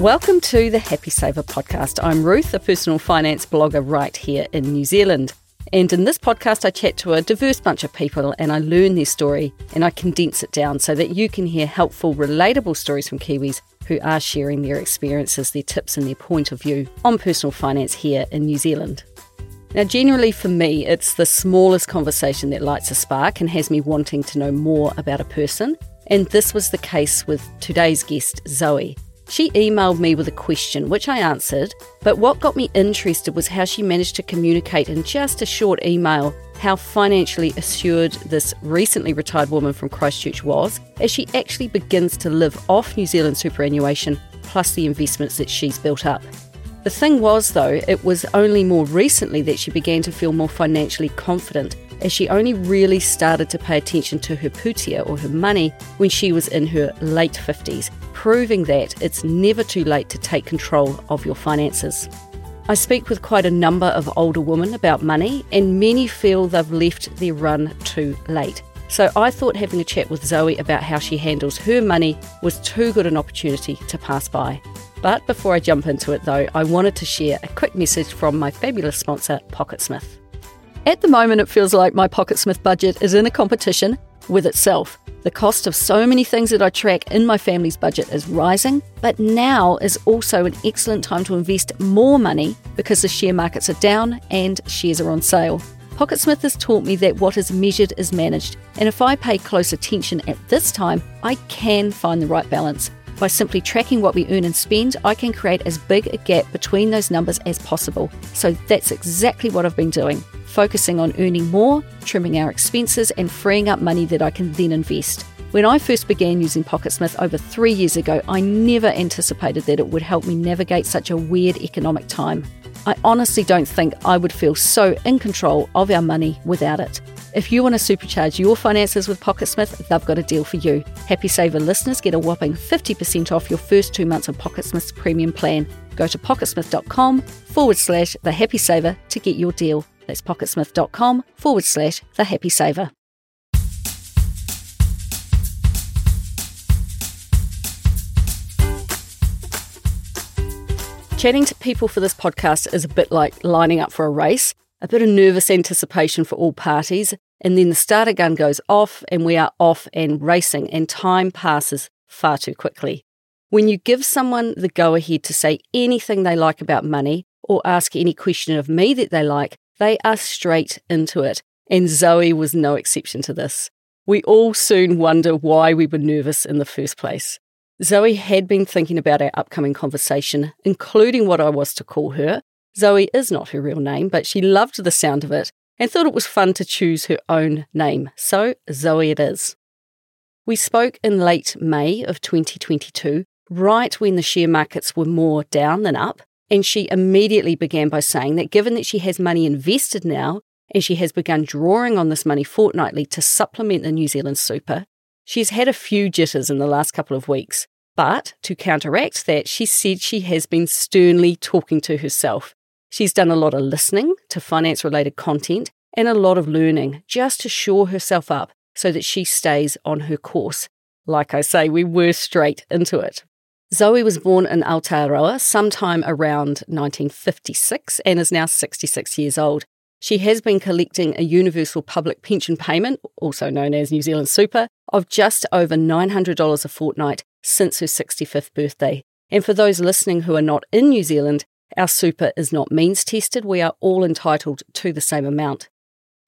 Welcome to the Happy Saver podcast. I'm Ruth, a personal finance blogger right here in New Zealand. And in this podcast, I chat to a diverse bunch of people and I learn their story and I condense it down so that you can hear helpful, relatable stories from Kiwis who are sharing their experiences, their tips, and their point of view on personal finance here in New Zealand. Now, generally for me, it's the smallest conversation that lights a spark and has me wanting to know more about a person. And this was the case with today's guest, Zoe. She emailed me with a question, which I answered, but what got me interested was how she managed to communicate in just a short email how financially assured this recently retired woman from Christchurch was as she actually begins to live off New Zealand superannuation plus the investments that she's built up. The thing was, though, it was only more recently that she began to feel more financially confident, as she only really started to pay attention to her pūtea or her money when she was in her late 50s, proving that it's never too late to take control of your finances. I speak with quite a number of older women about money, and many feel they've left their run too late. So I thought having a chat with Zoe about how she handles her money was too good an opportunity to pass by. But before I jump into it, though, I wanted to share a quick message from my fabulous sponsor, Pocketsmith. At the moment, it feels like my Pocketsmith budget is in a competition with itself. The cost of so many things that I track in my family's budget is rising, but now is also an excellent time to invest more money because the share markets are down and shares are on sale. Pocketsmith has taught me that what is measured is managed, and if I pay close attention at this time, I can find the right balance. By simply tracking what we earn and spend, I can create as big a gap between those numbers as possible. So that's exactly what I've been doing, focusing on earning more, trimming our expenses, and freeing up money that I can then invest. When I first began using Pocketsmith over three years ago, I never anticipated that it would help me navigate such a weird economic time. I honestly don't think I would feel so in control of our money without it. If you want to supercharge your finances with Pocketsmith, they've got a deal for you. Happy Saver listeners get a whopping 50% off your first two months of Pocketsmith's premium plan. Go to pocketsmith.com forward slash the happy saver to get your deal. That's pocketsmith.com forward slash the happy saver. Chatting to people for this podcast is a bit like lining up for a race a bit of nervous anticipation for all parties, and then the starter gun goes off, and we are off and racing, and time passes far too quickly. When you give someone the go ahead to say anything they like about money or ask any question of me that they like, they are straight into it. And Zoe was no exception to this. We all soon wonder why we were nervous in the first place. Zoe had been thinking about our upcoming conversation, including what I was to call her, Zoe is not her real name, but she loved the sound of it and thought it was fun to choose her own name. So Zoe it is. We spoke in late May of 2022, right when the share markets were more down than up, and she immediately began by saying that given that she has money invested now and she has begun drawing on this money fortnightly to supplement the New Zealand super, she's had a few jitters in the last couple of weeks. But to counteract that, she said she has been sternly talking to herself She's done a lot of listening to finance related content and a lot of learning just to shore herself up so that she stays on her course. Like I say, we were straight into it. Zoe was born in Aotearoa sometime around 1956 and is now 66 years old. She has been collecting a universal public pension payment, also known as New Zealand Super, of just over $900 a fortnight since her 65th birthday. And for those listening who are not in New Zealand, our super is not means tested, we are all entitled to the same amount.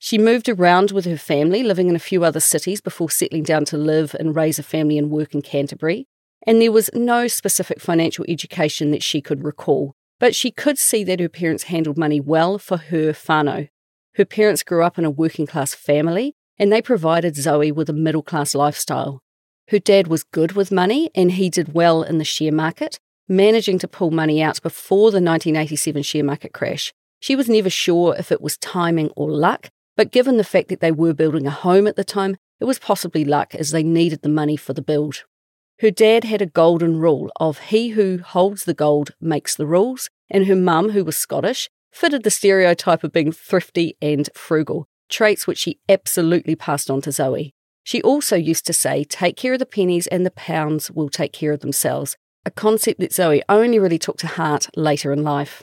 She moved around with her family, living in a few other cities before settling down to live and raise a family and work in Canterbury. And there was no specific financial education that she could recall, but she could see that her parents handled money well for her whānau. Her parents grew up in a working class family, and they provided Zoe with a middle class lifestyle. Her dad was good with money, and he did well in the share market, managing to pull money out before the 1987 share market crash. She was never sure if it was timing or luck, but given the fact that they were building a home at the time, it was possibly luck as they needed the money for the build. Her dad had a golden rule of he who holds the gold makes the rules, and her mum, who was Scottish, fitted the stereotype of being thrifty and frugal, traits which she absolutely passed on to Zoe. She also used to say, Take care of the pennies and the pounds will take care of themselves, a concept that Zoe only really took to heart later in life.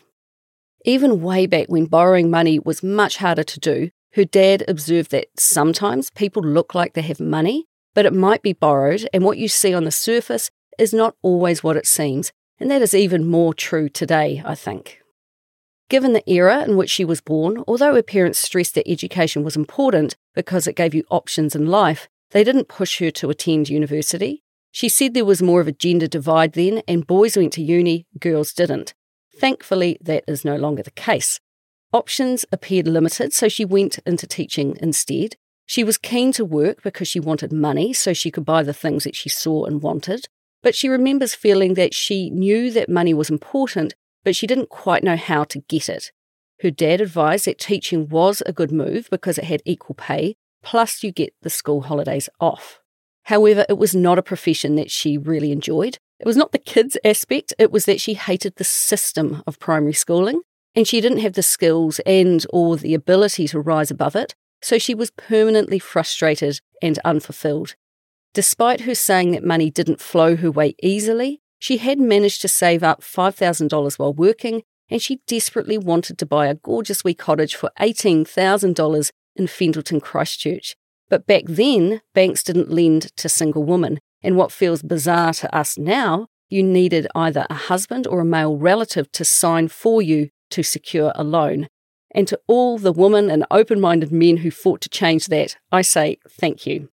Even way back when borrowing money was much harder to do, her dad observed that sometimes people look like they have money, but it might be borrowed, and what you see on the surface is not always what it seems, and that is even more true today, I think. Given the era in which she was born, although her parents stressed that education was important because it gave you options in life, they didn't push her to attend university. She said there was more of a gender divide then, and boys went to uni, girls didn't. Thankfully, that is no longer the case. Options appeared limited, so she went into teaching instead. She was keen to work because she wanted money so she could buy the things that she saw and wanted. But she remembers feeling that she knew that money was important, but she didn't quite know how to get it. Her dad advised that teaching was a good move because it had equal pay, plus you get the school holidays off. However, it was not a profession that she really enjoyed. It was not the kids aspect, it was that she hated the system of primary schooling and she didn't have the skills and or the ability to rise above it, so she was permanently frustrated and unfulfilled. Despite her saying that money didn't flow her way easily, she had managed to save up $5,000 while working, and she desperately wanted to buy a gorgeous wee cottage for $18,000 in Fendalton, Christchurch. But back then, banks didn't lend to single women, and what feels bizarre to us now, you needed either a husband or a male relative to sign for you to secure a loan. And to all the women and open minded men who fought to change that, I say thank you.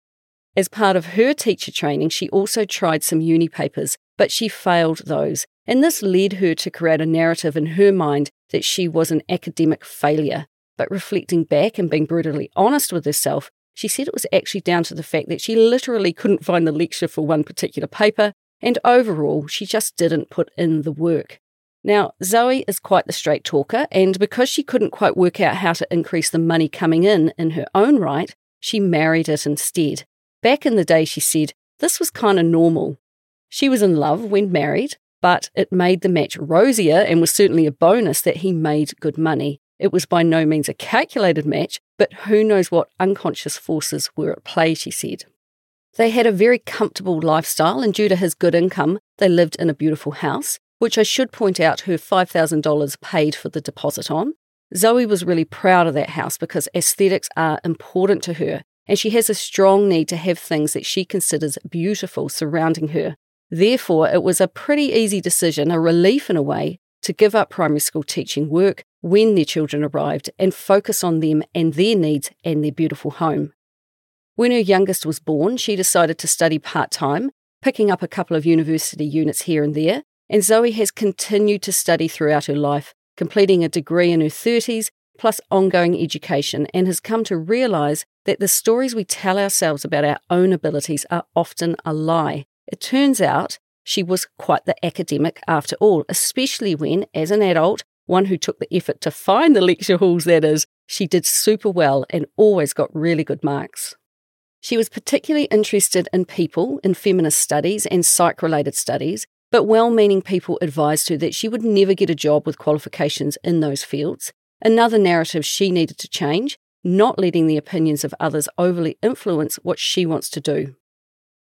As part of her teacher training, she also tried some uni papers, but she failed those. And this led her to create a narrative in her mind that she was an academic failure. But reflecting back and being brutally honest with herself, she said it was actually down to the fact that she literally couldn't find the lecture for one particular paper, and overall, she just didn't put in the work. Now, Zoe is quite the straight talker, and because she couldn't quite work out how to increase the money coming in in her own right, she married it instead. Back in the day, she said, this was kind of normal. She was in love when married, but it made the match rosier and was certainly a bonus that he made good money. It was by no means a calculated match, but who knows what unconscious forces were at play, she said. They had a very comfortable lifestyle, and due to his good income, they lived in a beautiful house, which I should point out her $5,000 paid for the deposit on. Zoe was really proud of that house because aesthetics are important to her, and she has a strong need to have things that she considers beautiful surrounding her. Therefore, it was a pretty easy decision, a relief in a way, to give up primary school teaching work when their children arrived and focus on them and their needs and their beautiful home. When her youngest was born, she decided to study part time, picking up a couple of university units here and there, and Zoe has continued to study throughout her life, completing a degree in her 30s plus ongoing education, and has come to realise that the stories we tell ourselves about our own abilities are often a lie. It turns out she was quite the academic after all, especially when, as an adult, one who took the effort to find the lecture halls, that is, she did super well and always got really good marks. She was particularly interested in people, in feminist studies and psych related studies, but well meaning people advised her that she would never get a job with qualifications in those fields. Another narrative she needed to change, not letting the opinions of others overly influence what she wants to do.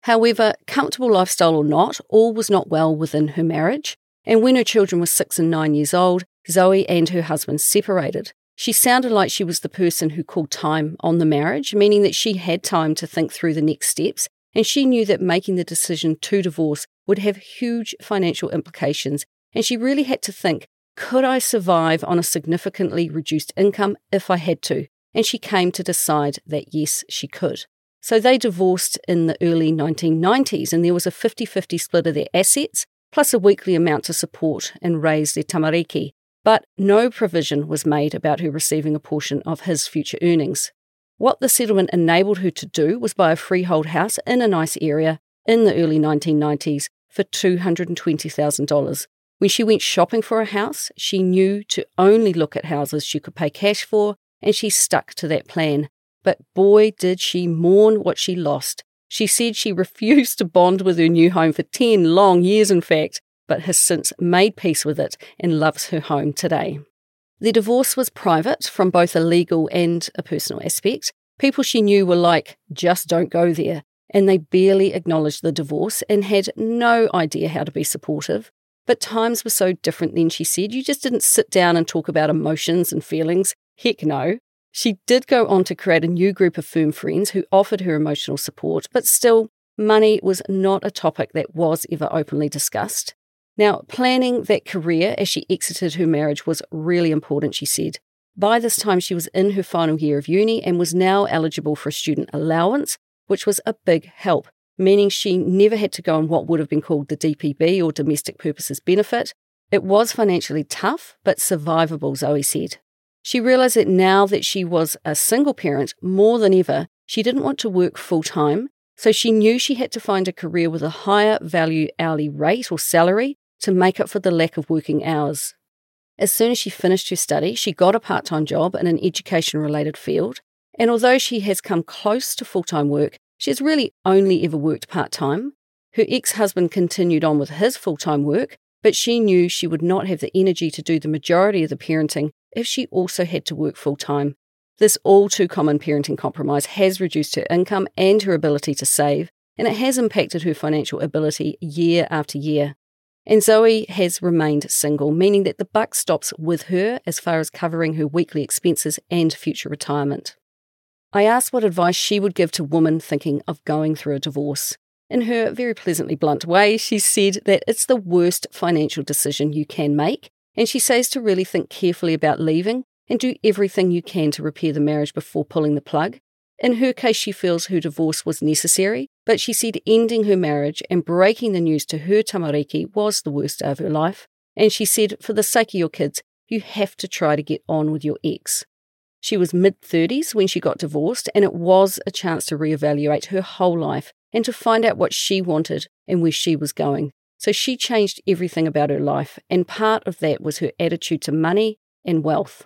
However, comfortable lifestyle or not, all was not well within her marriage, and when her children were six and nine years old, Zoe and her husband separated. She sounded like she was the person who called time on the marriage, meaning that she had time to think through the next steps, and she knew that making the decision to divorce would have huge financial implications, and she really had to think could I survive on a significantly reduced income if I had to? And she came to decide that yes, she could. So they divorced in the early 1990s, and there was a 50 50 split of their assets, plus a weekly amount to support and raise their tamariki but no provision was made about her receiving a portion of his future earnings. What the settlement enabled her to do was buy a freehold house in a nice area in the early 1990s for $220,000. When she went shopping for a house, she knew to only look at houses she could pay cash for, and she stuck to that plan. But boy, did she mourn what she lost. She said she refused to bond with her new home for 10 long years, in fact, but has since made peace with it and loves her home today. The divorce was private from both a legal and a personal aspect. People she knew were like, just don't go there. And they barely acknowledged the divorce and had no idea how to be supportive. But times were so different then, she said. You just didn't sit down and talk about emotions and feelings. Heck no. She did go on to create a new group of firm friends who offered her emotional support, but still, money was not a topic that was ever openly discussed. Now, planning that career as she exited her marriage was really important, she said. By this time, she was in her final year of uni and was now eligible for a student allowance, which was a big help, meaning she never had to go on what would have been called the DPB or domestic purposes benefit. It was financially tough, but survivable, Zoe said. She realised that now that she was a single parent, more than ever, she didn't want to work full time, so she knew she had to find a career with a higher value hourly rate or salary to make up for the lack of working hours. As soon as she finished her study, she got a part time job in an education related field, and although she has come close to full time work, she has really only ever worked part time. Her ex husband continued on with his full time work, but she knew she would not have the energy to do the majority of the parenting if she also had to work full time. This all too common parenting compromise has reduced her income and her ability to save, and it has impacted her financial ability year after year. And Zoe has remained single, meaning that the buck stops with her as far as covering her weekly expenses and future retirement. I asked what advice she would give to women thinking of going through a divorce. In her very pleasantly blunt way, she said that it's the worst financial decision you can make, and she says to really think carefully about leaving and do everything you can to repair the marriage before pulling the plug. In her case, she feels her divorce was necessary, but she said ending her marriage and breaking the news to her tamariki was the worst day of her life. And she said, for the sake of your kids, you have to try to get on with your ex. She was mid 30s when she got divorced, and it was a chance to reevaluate her whole life and to find out what she wanted and where she was going. So she changed everything about her life, and part of that was her attitude to money and wealth.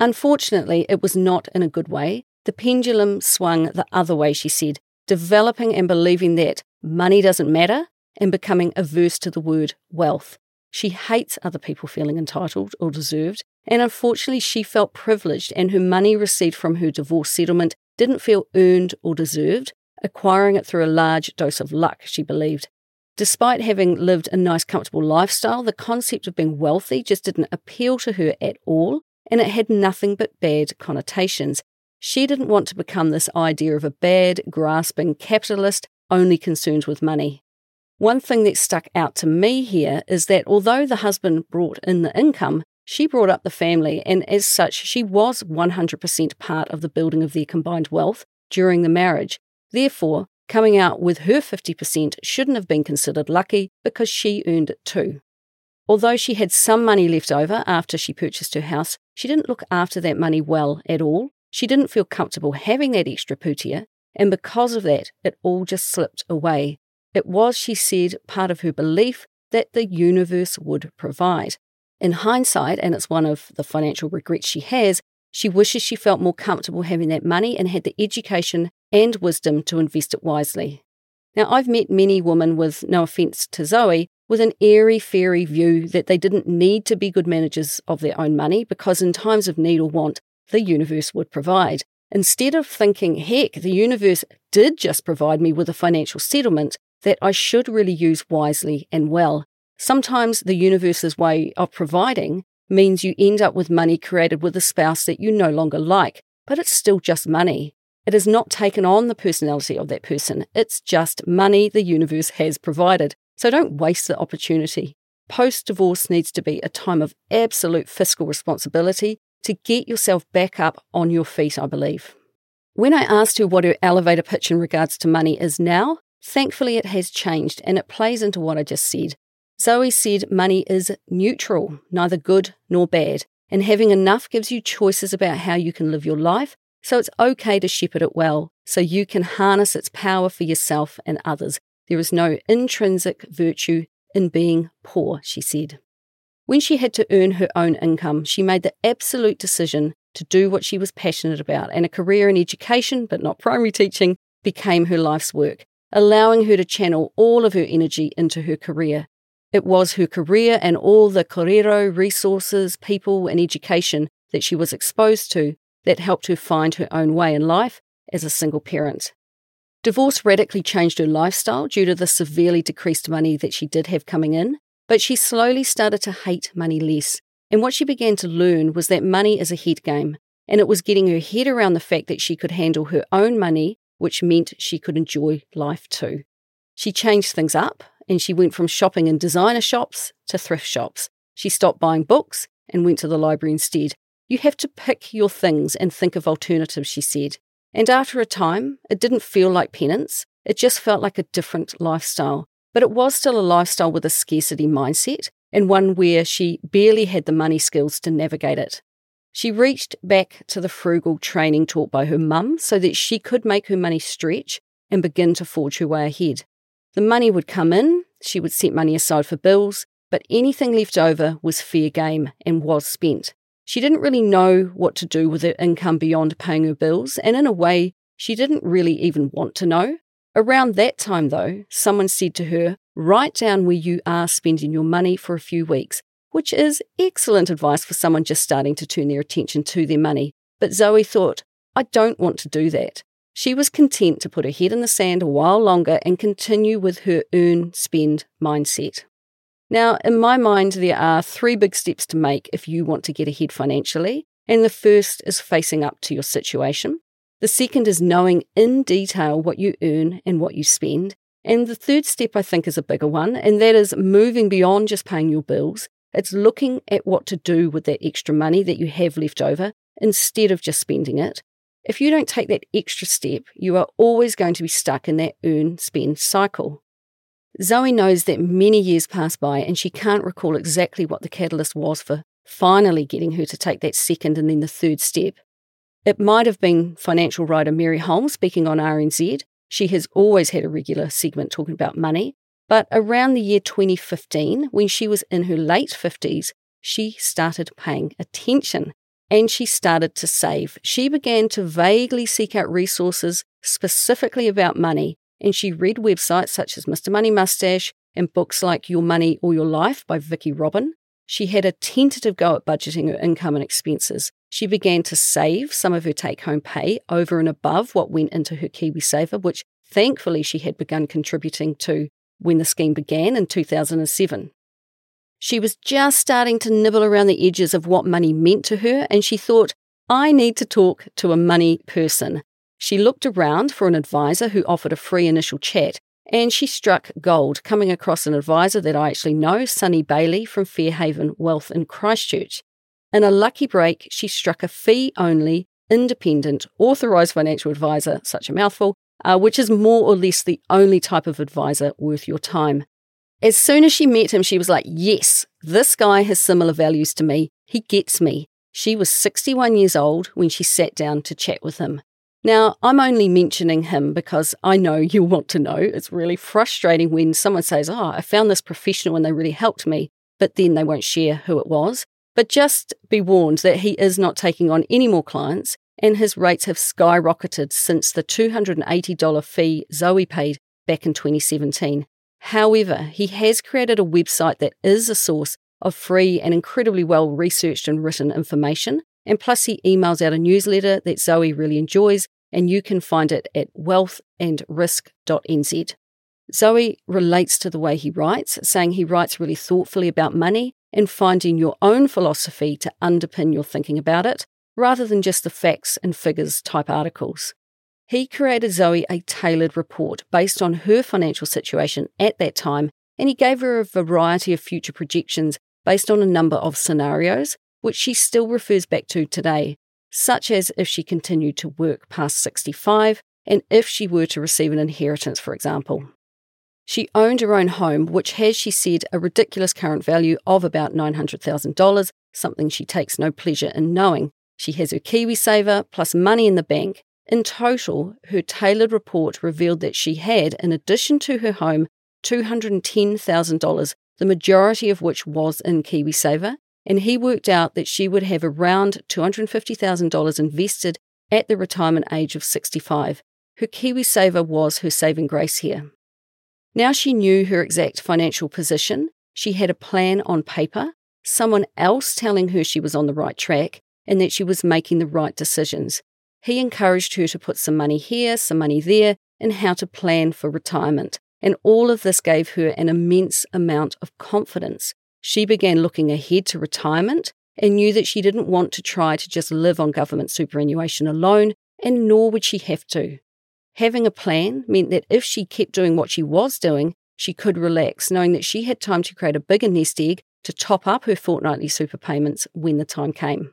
Unfortunately, it was not in a good way. The pendulum swung the other way, she said, developing and believing that money doesn't matter and becoming averse to the word wealth. She hates other people feeling entitled or deserved, and unfortunately, she felt privileged, and her money received from her divorce settlement didn't feel earned or deserved, acquiring it through a large dose of luck, she believed. Despite having lived a nice, comfortable lifestyle, the concept of being wealthy just didn't appeal to her at all, and it had nothing but bad connotations. She didn't want to become this idea of a bad, grasping capitalist only concerned with money. One thing that stuck out to me here is that although the husband brought in the income, she brought up the family, and as such, she was 100% part of the building of their combined wealth during the marriage. Therefore, coming out with her 50% shouldn't have been considered lucky because she earned it too. Although she had some money left over after she purchased her house, she didn't look after that money well at all. She didn't feel comfortable having that extra pūtea, and because of that, it all just slipped away. It was, she said, part of her belief that the universe would provide. In hindsight, and it's one of the financial regrets she has, she wishes she felt more comfortable having that money and had the education and wisdom to invest it wisely. Now, I've met many women with, no offence to Zoe, with an airy fairy view that they didn't need to be good managers of their own money because in times of need or want, the universe would provide. Instead of thinking, heck, the universe did just provide me with a financial settlement that I should really use wisely and well, Sometimes the universe's way of providing means you end up with money created with a spouse that you no longer like, but it's still just money. It has not taken on the personality of that person. It's just money the universe has provided. So don't waste the opportunity. Post divorce needs to be a time of absolute fiscal responsibility to get yourself back up on your feet, I believe. When I asked her what her elevator pitch in regards to money is now, thankfully it has changed and it plays into what I just said. Zoe said money is neutral, neither good nor bad, and having enough gives you choices about how you can live your life, so it's okay to shepherd it well, so you can harness its power for yourself and others. There is no intrinsic virtue in being poor, she said. When she had to earn her own income, she made the absolute decision to do what she was passionate about, and a career in education, but not primary teaching, became her life's work, allowing her to channel all of her energy into her career. It was her career and all the korero resources, people, and education that she was exposed to that helped her find her own way in life as a single parent. Divorce radically changed her lifestyle due to the severely decreased money that she did have coming in, but she slowly started to hate money less. And what she began to learn was that money is a head game, and it was getting her head around the fact that she could handle her own money, which meant she could enjoy life too. She changed things up, and she went from shopping in designer shops to thrift shops. She stopped buying books and went to the library instead. You have to pick your things and think of alternatives, she said. And after a time, it didn't feel like penance, it just felt like a different lifestyle. But it was still a lifestyle with a scarcity mindset, and one where she barely had the money skills to navigate it. She reached back to the frugal training taught by her mum so that she could make her money stretch and begin to forge her way ahead. The money would come in, she would set money aside for bills, but anything left over was fair game and was spent. She didn't really know what to do with her income beyond paying her bills, and in a way, she didn't really even want to know. Around that time, though, someone said to her, Write down where you are spending your money for a few weeks, which is excellent advice for someone just starting to turn their attention to their money. But Zoe thought, I don't want to do that. She was content to put her head in the sand a while longer and continue with her earn spend mindset. Now, in my mind, there are three big steps to make if you want to get ahead financially. And the first is facing up to your situation. The second is knowing in detail what you earn and what you spend. And the third step, I think, is a bigger one, and that is moving beyond just paying your bills. It's looking at what to do with that extra money that you have left over instead of just spending it. If you don't take that extra step, you are always going to be stuck in that earn spend cycle. Zoe knows that many years passed by and she can't recall exactly what the catalyst was for finally getting her to take that second and then the third step. It might have been financial writer Mary Holmes speaking on RNZ. She has always had a regular segment talking about money. But around the year 2015, when she was in her late 50s, she started paying attention and she started to save. She began to vaguely seek out resources specifically about money and she read websites such as Mr. Money Mustache and books like Your Money or Your Life by Vicki Robin. She had a tentative go at budgeting her income and expenses. She began to save some of her take home pay over and above what went into her KiwiSaver, which thankfully she had begun contributing to when the scheme began in 2007. She was just starting to nibble around the edges of what money meant to her, and she thought, I need to talk to a money person. She looked around for an advisor who offered a free initial chat, and she struck gold, coming across an advisor that I actually know, Sunny Bailey from Fairhaven Wealth in Christchurch. In a lucky break, she struck a fee only, independent, authorised financial advisor, such a mouthful, uh, which is more or less the only type of advisor worth your time. As soon as she met him, she was like, Yes, this guy has similar values to me. He gets me. She was 61 years old when she sat down to chat with him. Now, I'm only mentioning him because I know you'll want to know. It's really frustrating when someone says, Oh, I found this professional and they really helped me, but then they won't share who it was. But just be warned that he is not taking on any more clients and his rates have skyrocketed since the $280 fee Zoe paid back in 2017. However, he has created a website that is a source of free and incredibly well researched and written information and plus, he emails out a newsletter that Zoe really enjoys, and you can find it at wealthandrisk.nz. Zoe relates to the way he writes, saying he writes really thoughtfully about money and finding your own philosophy to underpin your thinking about it, rather than just the facts and figures type articles. He created Zoe a tailored report based on her financial situation at that time, and he gave her a variety of future projections based on a number of scenarios which she still refers back to today, such as if she continued to work past 65 and if she were to receive an inheritance, for example. She owned her own home, which has, she said, a ridiculous current value of about $900,000, something she takes no pleasure in knowing. She has her KiwiSaver plus money in the bank. In total, her tailored report revealed that she had, in addition to her home, $210,000, the majority of which was in KiwiSaver, and he worked out that she would have around $250,000 invested at the retirement age of 65. Her KiwiSaver was her saving grace here. Now she knew her exact financial position, she had a plan on paper, someone else telling her she was on the right track, and that she was making the right decisions. He encouraged her to put some money here, some money there, and how to plan for retirement. And all of this gave her an immense amount of confidence. She began looking ahead to retirement and knew that she didn't want to try to just live on government superannuation alone, and nor would she have to. Having a plan meant that if she kept doing what she was doing, she could relax, knowing that she had time to create a bigger nest egg to top up her fortnightly super payments when the time came.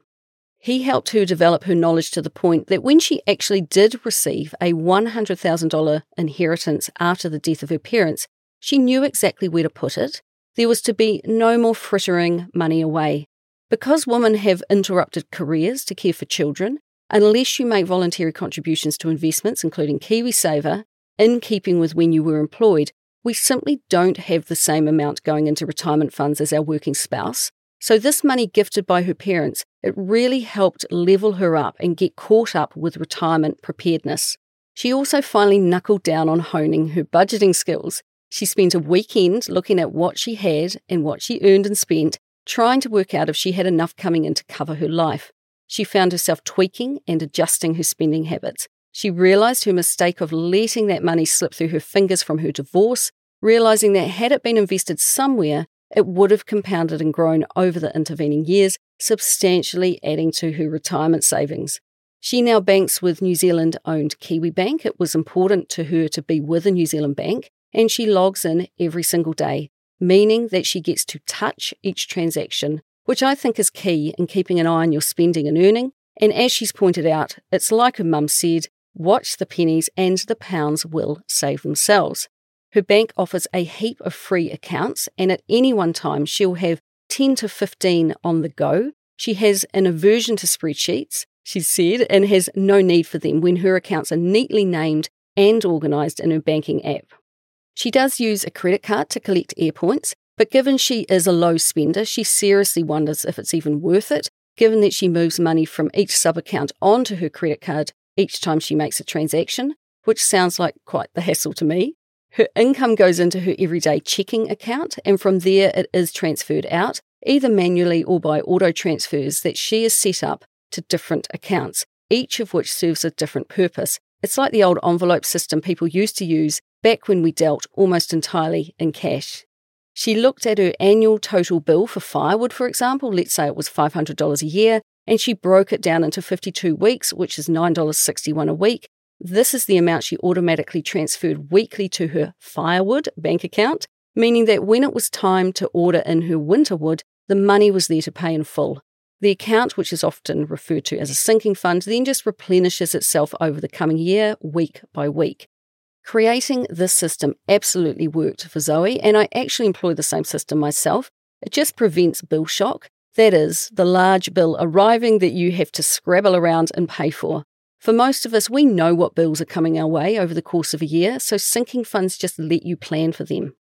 He helped her develop her knowledge to the point that when she actually did receive a $100,000 inheritance after the death of her parents, she knew exactly where to put it. There was to be no more frittering money away. Because women have interrupted careers to care for children, unless you make voluntary contributions to investments, including KiwiSaver, in keeping with when you were employed, we simply don't have the same amount going into retirement funds as our working spouse, so, this money gifted by her parents, it really helped level her up and get caught up with retirement preparedness. She also finally knuckled down on honing her budgeting skills. She spent a weekend looking at what she had and what she earned and spent, trying to work out if she had enough coming in to cover her life. She found herself tweaking and adjusting her spending habits. She realised her mistake of letting that money slip through her fingers from her divorce, realising that had it been invested somewhere, it would have compounded and grown over the intervening years, substantially adding to her retirement savings. She now banks with New Zealand owned Kiwibank. It was important to her to be with a New Zealand bank, and she logs in every single day, meaning that she gets to touch each transaction, which I think is key in keeping an eye on your spending and earning. And as she's pointed out, it's like her mum said watch the pennies and the pounds will save themselves. Her bank offers a heap of free accounts, and at any one time, she'll have 10 to 15 on the go. She has an aversion to spreadsheets, she said, and has no need for them when her accounts are neatly named and organised in her banking app. She does use a credit card to collect air points, but given she is a low spender, she seriously wonders if it's even worth it, given that she moves money from each sub account onto her credit card each time she makes a transaction, which sounds like quite the hassle to me. Her income goes into her everyday checking account, and from there it is transferred out, either manually or by auto transfers that she has set up to different accounts, each of which serves a different purpose. It's like the old envelope system people used to use back when we dealt almost entirely in cash. She looked at her annual total bill for firewood, for example, let's say it was $500 a year, and she broke it down into 52 weeks, which is $9.61 a week, this is the amount she automatically transferred weekly to her firewood bank account, meaning that when it was time to order in her winter wood, the money was there to pay in full. The account, which is often referred to as a sinking fund, then just replenishes itself over the coming year, week by week. Creating this system absolutely worked for Zoe, and I actually employ the same system myself. It just prevents bill shock. That is, the large bill arriving that you have to scrabble around and pay for. For most of us, we know what bills are coming our way over the course of a year, so sinking funds just let you plan for them.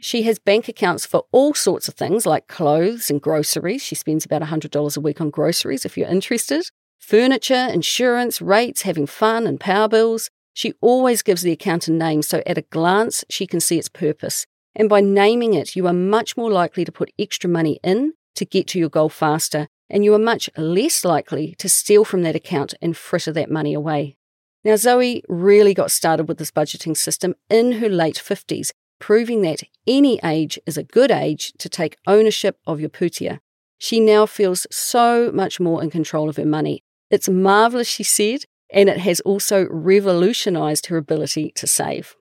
She has bank accounts for all sorts of things like clothes and groceries. She spends about $100 a week on groceries if you're interested. Furniture, insurance, rates, having fun, and power bills. She always gives the account a name so at a glance she can see its purpose. And by naming it, you are much more likely to put extra money in to get to your goal faster and you are much less likely to steal from that account and fritter that money away. Now, Zoe really got started with this budgeting system in her late 50s, proving that any age is a good age to take ownership of your pūtea. She now feels so much more in control of her money. It's marvellous, she said, and it has also revolutionised her ability to save.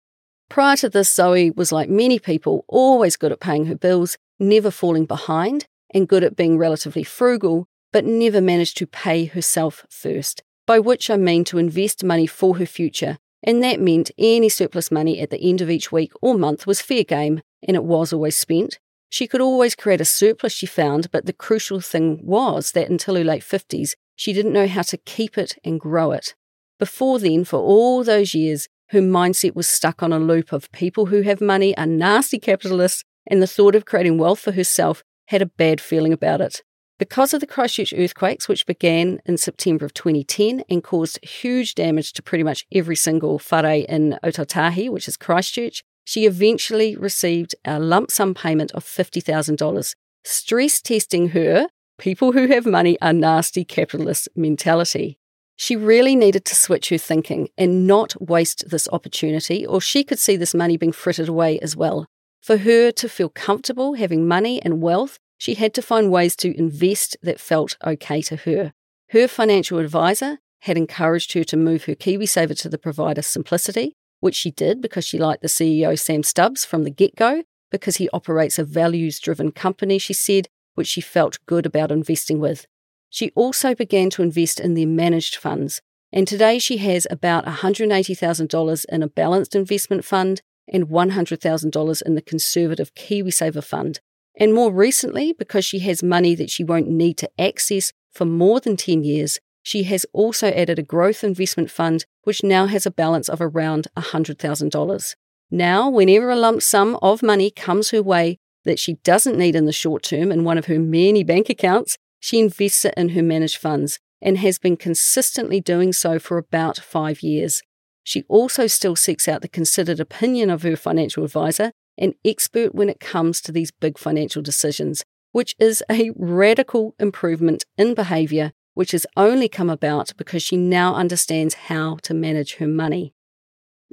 Prior to this, Zoe was like many people, always good at paying her bills, never falling behind, and good at being relatively frugal, but never managed to pay herself first, by which I mean to invest money for her future. And that meant any surplus money at the end of each week or month was fair game, and it was always spent. She could always create a surplus, she found, but the crucial thing was that until her late 50s, she didn't know how to keep it and grow it. Before then, for all those years, her mindset was stuck on a loop of people who have money are nasty capitalists, and the thought of creating wealth for herself had a bad feeling about it. Because of the Christchurch earthquakes, which began in September of 2010 and caused huge damage to pretty much every single whare in Otautahi, which is Christchurch, she eventually received a lump sum payment of $50,000, stress testing her people who have money are nasty capitalist mentality. She really needed to switch her thinking and not waste this opportunity, or she could see this money being frittered away as well. For her to feel comfortable having money and wealth, she had to find ways to invest that felt okay to her. Her financial advisor had encouraged her to move her KiwiSaver to the provider Simplicity, which she did because she liked the CEO Sam Stubbs from the get go, because he operates a values driven company, she said, which she felt good about investing with. She also began to invest in their managed funds, and today she has about $180,000 in a balanced investment fund and $100,000 in the conservative KiwiSaver fund. And more recently, because she has money that she won't need to access for more than 10 years, she has also added a growth investment fund, which now has a balance of around $100,000. Now, whenever a lump sum of money comes her way that she doesn't need in the short term in one of her many bank accounts, she invests it in her managed funds and has been consistently doing so for about five years. She also still seeks out the considered opinion of her financial advisor, an expert when it comes to these big financial decisions, which is a radical improvement in behaviour, which has only come about because she now understands how to manage her money.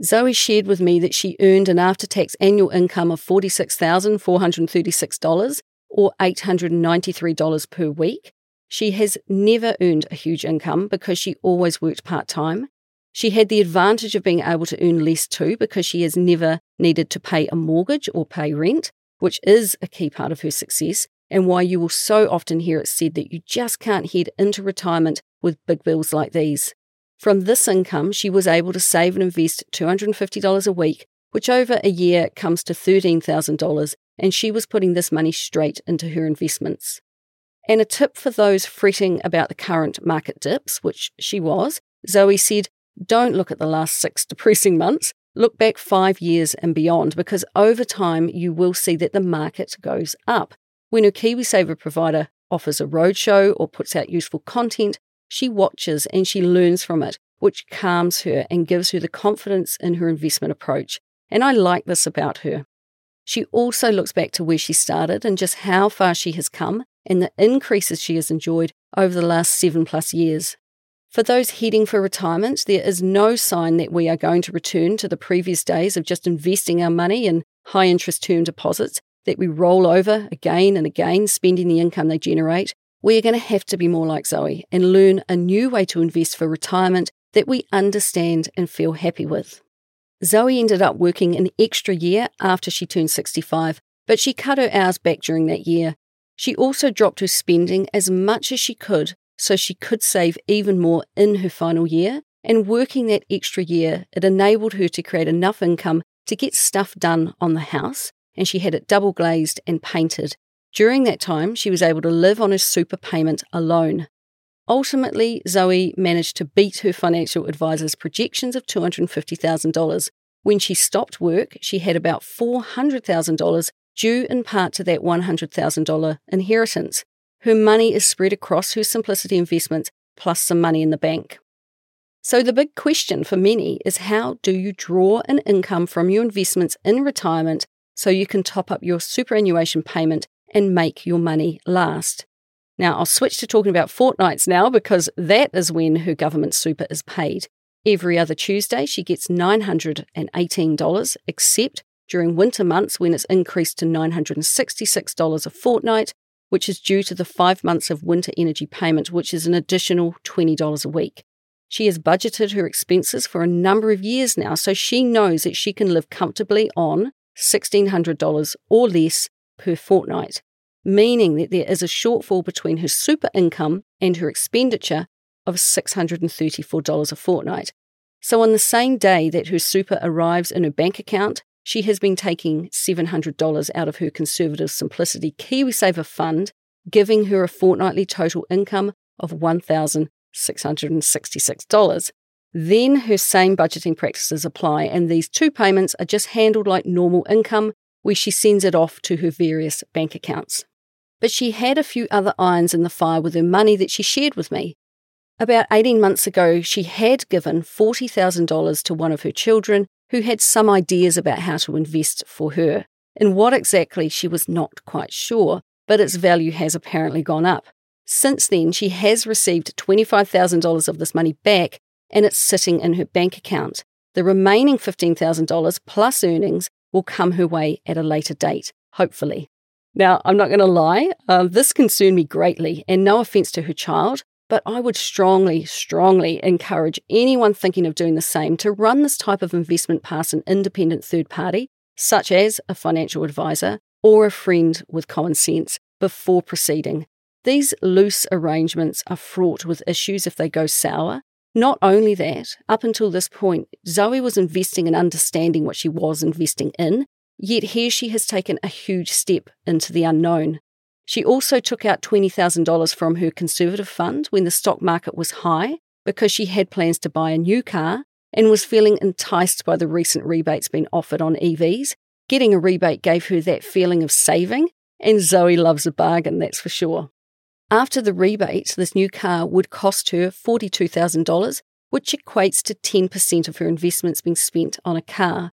Zoe shared with me that she earned an after tax annual income of $46,436 or $893 per week. She has never earned a huge income because she always worked part time. She had the advantage of being able to earn less too because she has never needed to pay a mortgage or pay rent, which is a key part of her success and why you will so often hear it said that you just can't head into retirement with big bills like these. From this income, she was able to save and invest $250 a week, which over a year comes to $13,000, and she was putting this money straight into her investments. And a tip for those fretting about the current market dips, which she was, Zoe said, don't look at the last six depressing months. Look back five years and beyond, because over time you will see that the market goes up. When a KiwiSaver provider offers a roadshow or puts out useful content, she watches and she learns from it, which calms her and gives her the confidence in her investment approach. And I like this about her. She also looks back to where she started and just how far she has come and the increases she has enjoyed over the last seven plus years. For those heading for retirement, there is no sign that we are going to return to the previous days of just investing our money in high interest term deposits that we roll over again and again, spending the income they generate we are going to have to be more like Zoe and learn a new way to invest for retirement that we understand and feel happy with. Zoe ended up working an extra year after she turned 65, but she cut her hours back during that year. She also dropped her spending as much as she could so she could save even more in her final year. And working that extra year, it enabled her to create enough income to get stuff done on the house, and she had it double glazed and painted during that time, she was able to live on her super payment alone. Ultimately, Zoe managed to beat her financial advisor's projections of $250,000. When she stopped work, she had about $400,000 due in part to that $100,000 inheritance. Her money is spread across her Simplicity investments plus some money in the bank. So, the big question for many is how do you draw an income from your investments in retirement so you can top up your superannuation payment and make your money last. Now, I'll switch to talking about fortnights now because that is when her government super is paid. Every other Tuesday, she gets $918, except during winter months when it's increased to $966 a fortnight, which is due to the five months of winter energy payment, which is an additional $20 a week. She has budgeted her expenses for a number of years now, so she knows that she can live comfortably on $1,600 or less per fortnight, meaning that there is a shortfall between her super income and her expenditure of $634 a fortnight. So, on the same day that her super arrives in her bank account, she has been taking $700 out of her conservative Simplicity KiwiSaver fund, giving her a fortnightly total income of $1,666. Then her same budgeting practices apply, and these two payments are just handled like normal income where she sends it off to her various bank accounts. But she had a few other irons in the fire with her money that she shared with me. About 18 months ago, she had given $40,000 to one of her children who had some ideas about how to invest for her. In what exactly, she was not quite sure, but its value has apparently gone up. Since then, she has received $25,000 of this money back and it's sitting in her bank account. The remaining $15,000 plus earnings will come her way at a later date, hopefully. Now, I'm not going to lie, uh, this concerned me greatly, and no offense to her child, but I would strongly, strongly encourage anyone thinking of doing the same to run this type of investment past an independent third party, such as a financial advisor or a friend with common sense, before proceeding. These loose arrangements are fraught with issues if they go sour. Not only that, up until this point, Zoe was investing and understanding what she was investing in, yet here she has taken a huge step into the unknown. She also took out $20,000 from her conservative fund when the stock market was high because she had plans to buy a new car and was feeling enticed by the recent rebates being offered on EVs. Getting a rebate gave her that feeling of saving, and Zoe loves a bargain, that's for sure. After the rebate, this new car would cost her $42,000, which equates to 10% of her investments being spent on a car.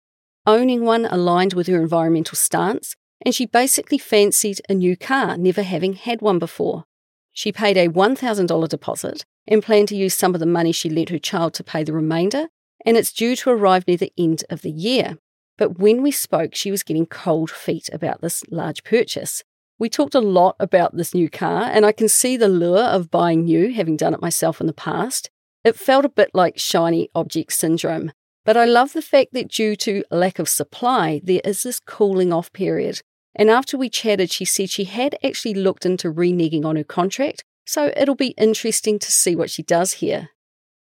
Owning one aligned with her environmental stance, and she basically fancied a new car, never having had one before. She paid a $1,000 deposit and planned to use some of the money she lent her child to pay the remainder, and it's due to arrive near the end of the year. But when we spoke, she was getting cold feet about this large purchase. We talked a lot about this new car, and I can see the lure of buying new, having done it myself in the past. It felt a bit like shiny object syndrome. But I love the fact that due to lack of supply, there is this cooling off period. And after we chatted, she said she had actually looked into reneging on her contract, so it'll be interesting to see what she does here.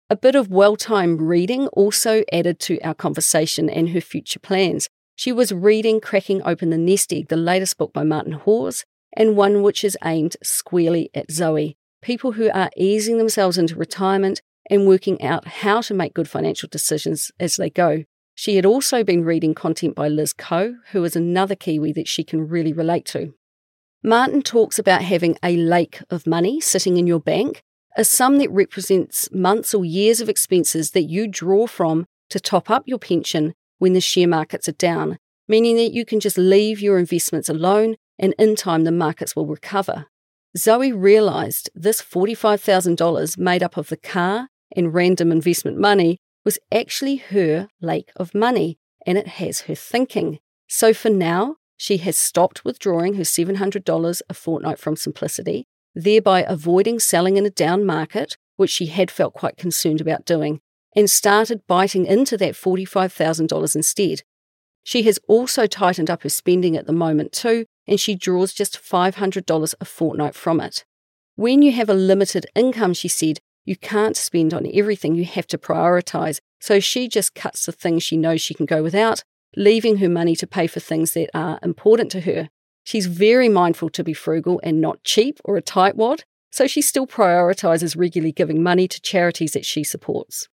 A bit of well timed reading also added to our conversation and her future plans. She was reading Cracking Open the Nest Egg, the latest book by Martin Hawes, and one which is aimed squarely at Zoe, people who are easing themselves into retirement and working out how to make good financial decisions as they go. She had also been reading content by Liz Koh, who is another Kiwi that she can really relate to. Martin talks about having a lake of money sitting in your bank, a sum that represents months or years of expenses that you draw from to top up your pension when the share markets are down, meaning that you can just leave your investments alone and in time the markets will recover. Zoe realised this $45,000 made up of the car and random investment money was actually her lake of money and it has her thinking. So for now, she has stopped withdrawing her $700 a fortnight from Simplicity, thereby avoiding selling in a down market, which she had felt quite concerned about doing and started biting into that $45,000 instead. She has also tightened up her spending at the moment too, and she draws just $500 a fortnight from it. When you have a limited income, she said, you can't spend on everything, you have to prioritise. So she just cuts the things she knows she can go without, leaving her money to pay for things that are important to her. She's very mindful to be frugal and not cheap or a tightwad, so she still prioritises regularly giving money to charities that she supports.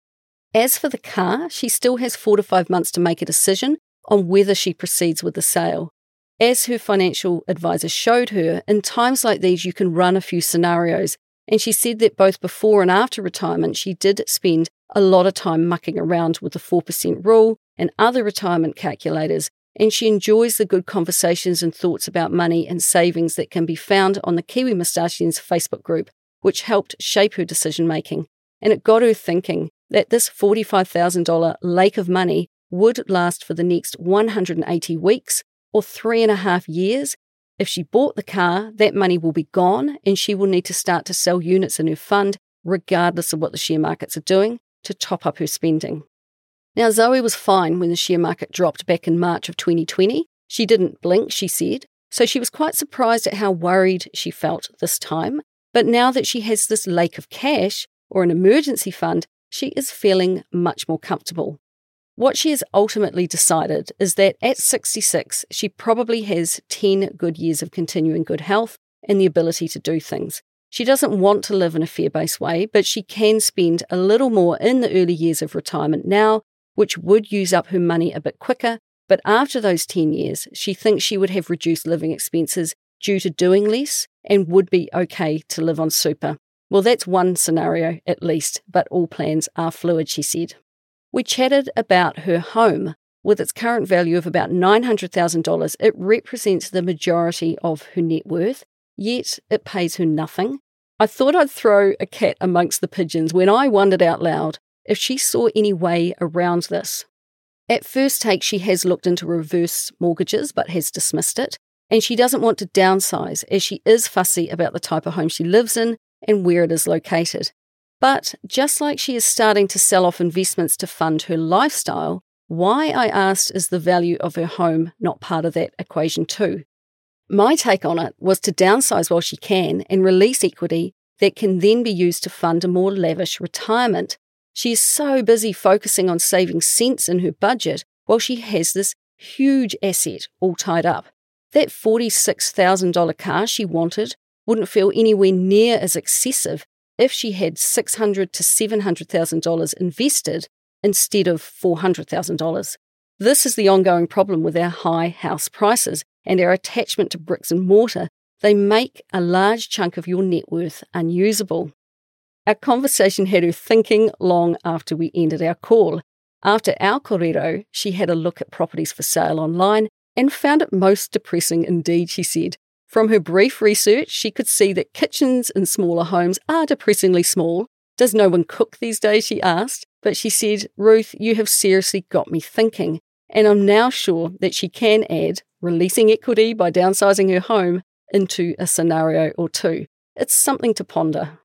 As for the car, she still has four to five months to make a decision on whether she proceeds with the sale. As her financial advisor showed her, in times like these, you can run a few scenarios. And she said that both before and after retirement, she did spend a lot of time mucking around with the 4% rule and other retirement calculators. And she enjoys the good conversations and thoughts about money and savings that can be found on the Kiwi Moustachians Facebook group, which helped shape her decision making. And it got her thinking that this $45,000 lake of money would last for the next 180 weeks or three and a half years. If she bought the car, that money will be gone and she will need to start to sell units in her fund, regardless of what the share markets are doing, to top up her spending. Now, Zoe was fine when the share market dropped back in March of 2020. She didn't blink, she said, so she was quite surprised at how worried she felt this time. But now that she has this lake of cash or an emergency fund, she is feeling much more comfortable. What she has ultimately decided is that at 66, she probably has 10 good years of continuing good health and the ability to do things. She doesn't want to live in a fear based way, but she can spend a little more in the early years of retirement now, which would use up her money a bit quicker. But after those 10 years, she thinks she would have reduced living expenses due to doing less and would be okay to live on super. Well, that's one scenario at least, but all plans are fluid, she said. We chatted about her home. With its current value of about $900,000, it represents the majority of her net worth, yet it pays her nothing. I thought I'd throw a cat amongst the pigeons when I wondered out loud if she saw any way around this. At first take, she has looked into reverse mortgages but has dismissed it, and she doesn't want to downsize as she is fussy about the type of home she lives in and where it is located. But just like she is starting to sell off investments to fund her lifestyle, why I asked is the value of her home not part of that equation too? My take on it was to downsize while she can and release equity that can then be used to fund a more lavish retirement. She is so busy focusing on saving cents in her budget while she has this huge asset all tied up. That $46,000 car she wanted wouldn't feel anywhere near as excessive if she had $600 to $700,000 invested instead of $400,000. This is the ongoing problem with our high house prices and our attachment to bricks and mortar. They make a large chunk of your net worth unusable. Our conversation had her thinking long after we ended our call. After our korero, she had a look at properties for sale online and found it most depressing indeed, she said. From her brief research, she could see that kitchens in smaller homes are depressingly small. Does no one cook these days? she asked. But she said, Ruth, you have seriously got me thinking. And I'm now sure that she can add releasing equity by downsizing her home into a scenario or two. It's something to ponder.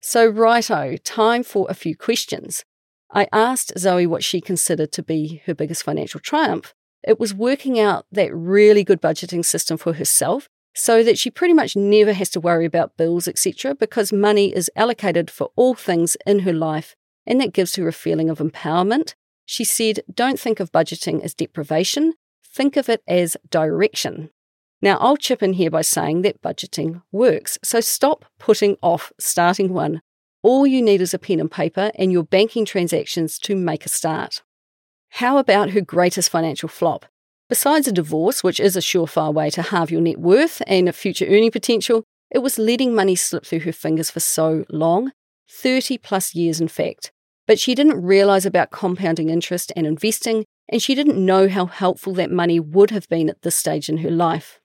So, righto, time for a few questions. I asked Zoe what she considered to be her biggest financial triumph. It was working out that really good budgeting system for herself so that she pretty much never has to worry about bills, etc., because money is allocated for all things in her life, and that gives her a feeling of empowerment. She said, Don't think of budgeting as deprivation, think of it as direction. Now, I'll chip in here by saying that budgeting works, so stop putting off starting one. All you need is a pen and paper and your banking transactions to make a start. How about her greatest financial flop? Besides a divorce, which is a surefire way to halve your net worth and future earning potential, it was letting money slip through her fingers for so long 30 plus years, in fact. But she didn't realize about compounding interest and investing, and she didn't know how helpful that money would have been at this stage in her life.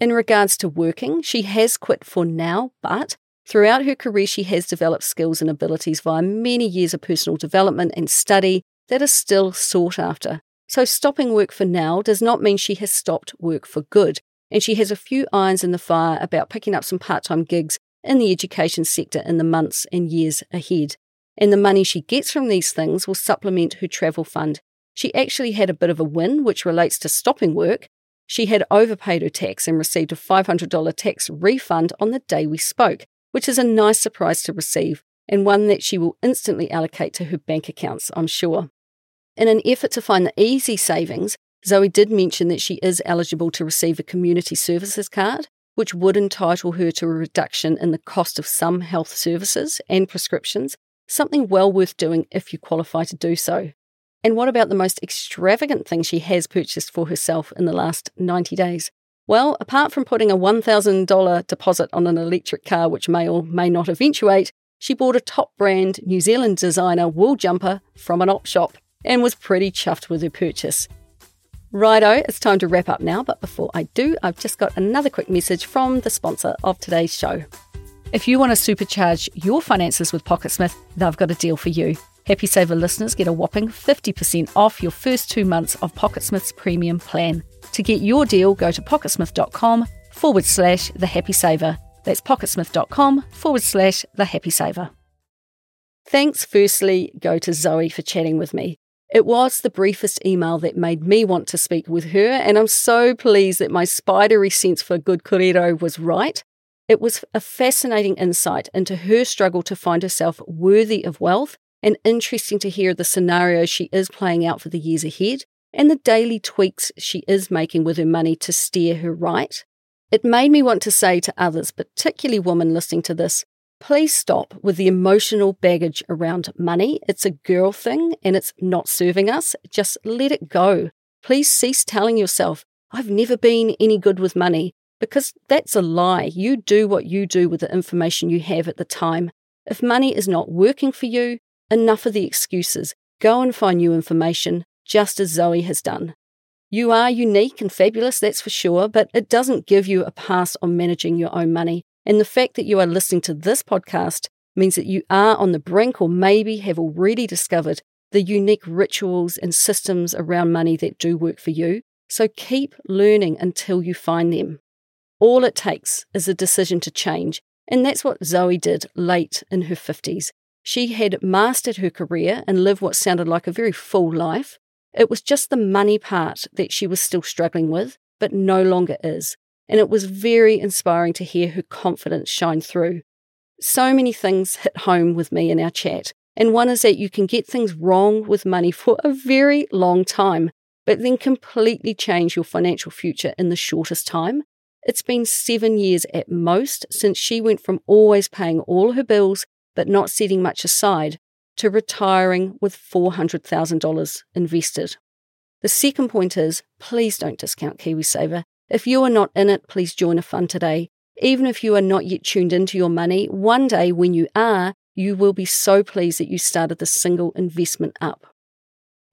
In regards to working, she has quit for now, but throughout her career, she has developed skills and abilities via many years of personal development and study that are still sought after. So, stopping work for now does not mean she has stopped work for good, and she has a few irons in the fire about picking up some part time gigs in the education sector in the months and years ahead. And the money she gets from these things will supplement her travel fund. She actually had a bit of a win, which relates to stopping work. She had overpaid her tax and received a $500 tax refund on the day we spoke, which is a nice surprise to receive and one that she will instantly allocate to her bank accounts, I'm sure. In an effort to find the easy savings, Zoe did mention that she is eligible to receive a community services card, which would entitle her to a reduction in the cost of some health services and prescriptions, something well worth doing if you qualify to do so. And what about the most extravagant thing she has purchased for herself in the last 90 days? Well, apart from putting a $1,000 deposit on an electric car, which may or may not eventuate, she bought a top brand New Zealand designer wool jumper from an op shop and was pretty chuffed with her purchase. Righto, it's time to wrap up now, but before I do, I've just got another quick message from the sponsor of today's show. If you want to supercharge your finances with Pocketsmith, they've got a deal for you. Happy Saver listeners get a whopping 50% off your first two months of Pocketsmith's premium plan. To get your deal, go to pocketsmith.com forward slash the happy saver. That's pocketsmith.com forward slash the happy saver. Thanks, firstly, go to Zoe for chatting with me. It was the briefest email that made me want to speak with her, and I'm so pleased that my spidery sense for good korero was right. It was a fascinating insight into her struggle to find herself worthy of wealth, and interesting to hear the scenarios she is playing out for the years ahead, and the daily tweaks she is making with her money to steer her right. It made me want to say to others, particularly women listening to this, Please stop with the emotional baggage around money. It's a girl thing and it's not serving us. Just let it go. Please cease telling yourself, I've never been any good with money, because that's a lie. You do what you do with the information you have at the time. If money is not working for you, enough of the excuses. Go and find new information, just as Zoe has done. You are unique and fabulous, that's for sure, but it doesn't give you a pass on managing your own money. And the fact that you are listening to this podcast means that you are on the brink or maybe have already discovered the unique rituals and systems around money that do work for you. So keep learning until you find them. All it takes is a decision to change, and that's what Zoe did late in her 50s. She had mastered her career and lived what sounded like a very full life. It was just the money part that she was still struggling with, but no longer is. And it was very inspiring to hear her confidence shine through. So many things hit home with me in our chat, and one is that you can get things wrong with money for a very long time, but then completely change your financial future in the shortest time. It's been seven years at most since she went from always paying all her bills but not setting much aside to retiring with $400,000 invested. The second point is please don't discount KiwiSaver. If you are not in it, please join a fund today. Even if you are not yet tuned into your money, one day when you are, you will be so pleased that you started this single investment up.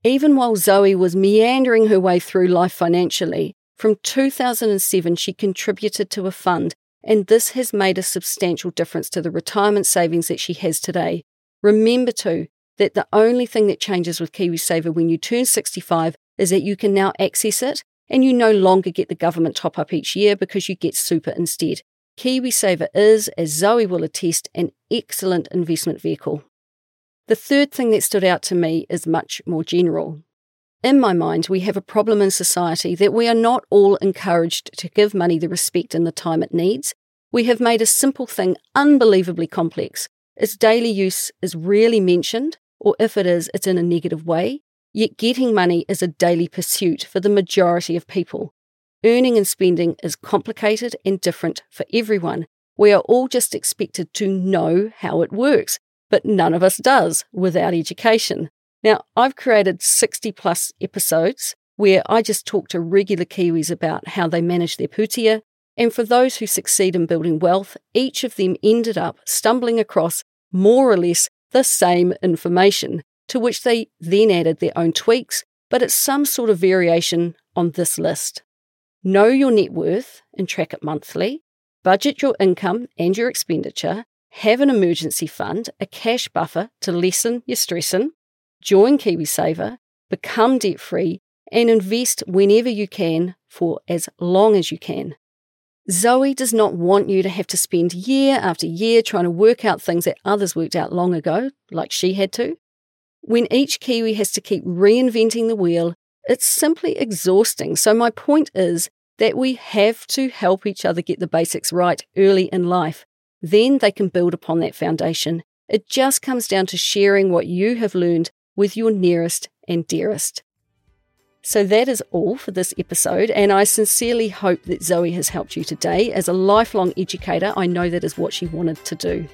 Even while Zoe was meandering her way through life financially, from 2007 she contributed to a fund, and this has made a substantial difference to the retirement savings that she has today. Remember too that the only thing that changes with KiwiSaver when you turn 65 is that you can now access it and you no longer get the government top up each year because you get super instead. KiwiSaver is, as Zoe will attest, an excellent investment vehicle. The third thing that stood out to me is much more general. In my mind, we have a problem in society that we are not all encouraged to give money the respect and the time it needs. We have made a simple thing unbelievably complex. Its daily use is rarely mentioned, or if it is, it's in a negative way. Yet getting money is a daily pursuit for the majority of people. Earning and spending is complicated and different for everyone. We are all just expected to know how it works, but none of us does without education. Now, I've created 60 plus episodes where I just talk to regular Kiwis about how they manage their pūtea. And for those who succeed in building wealth, each of them ended up stumbling across more or less the same information, to which they then added their own tweaks, but it's some sort of variation on this list. Know your net worth and track it monthly. Budget your income and your expenditure. Have an emergency fund, a cash buffer to lessen your stressing. Join KiwiSaver, become debt free, and invest whenever you can for as long as you can. Zoe does not want you to have to spend year after year trying to work out things that others worked out long ago, like she had to. When each Kiwi has to keep reinventing the wheel, it's simply exhausting. So, my point is that we have to help each other get the basics right early in life. Then they can build upon that foundation. It just comes down to sharing what you have learned with your nearest and dearest. So that is all for this episode, and I sincerely hope that Zoe has helped you today. As a lifelong educator, I know that is what she wanted to do.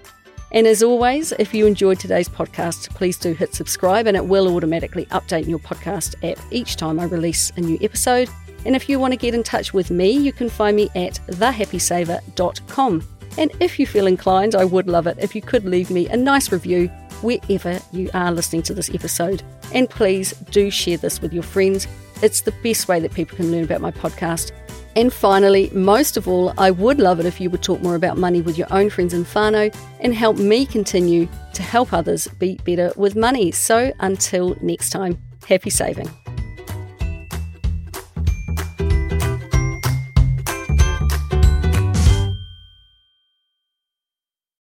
And as always, if you enjoyed today's podcast, please do hit subscribe and it will automatically update your podcast app each time I release a new episode. And if you want to get in touch with me, you can find me at thehappysaver.com. And if you feel inclined, I would love it if you could leave me a nice review wherever you are listening to this episode. And please do share this with your friends. It's the best way that people can learn about my podcast and finally, most of all, I would love it if you would talk more about money with your own friends in whānau and help me continue to help others be better with money. So until next time, happy saving.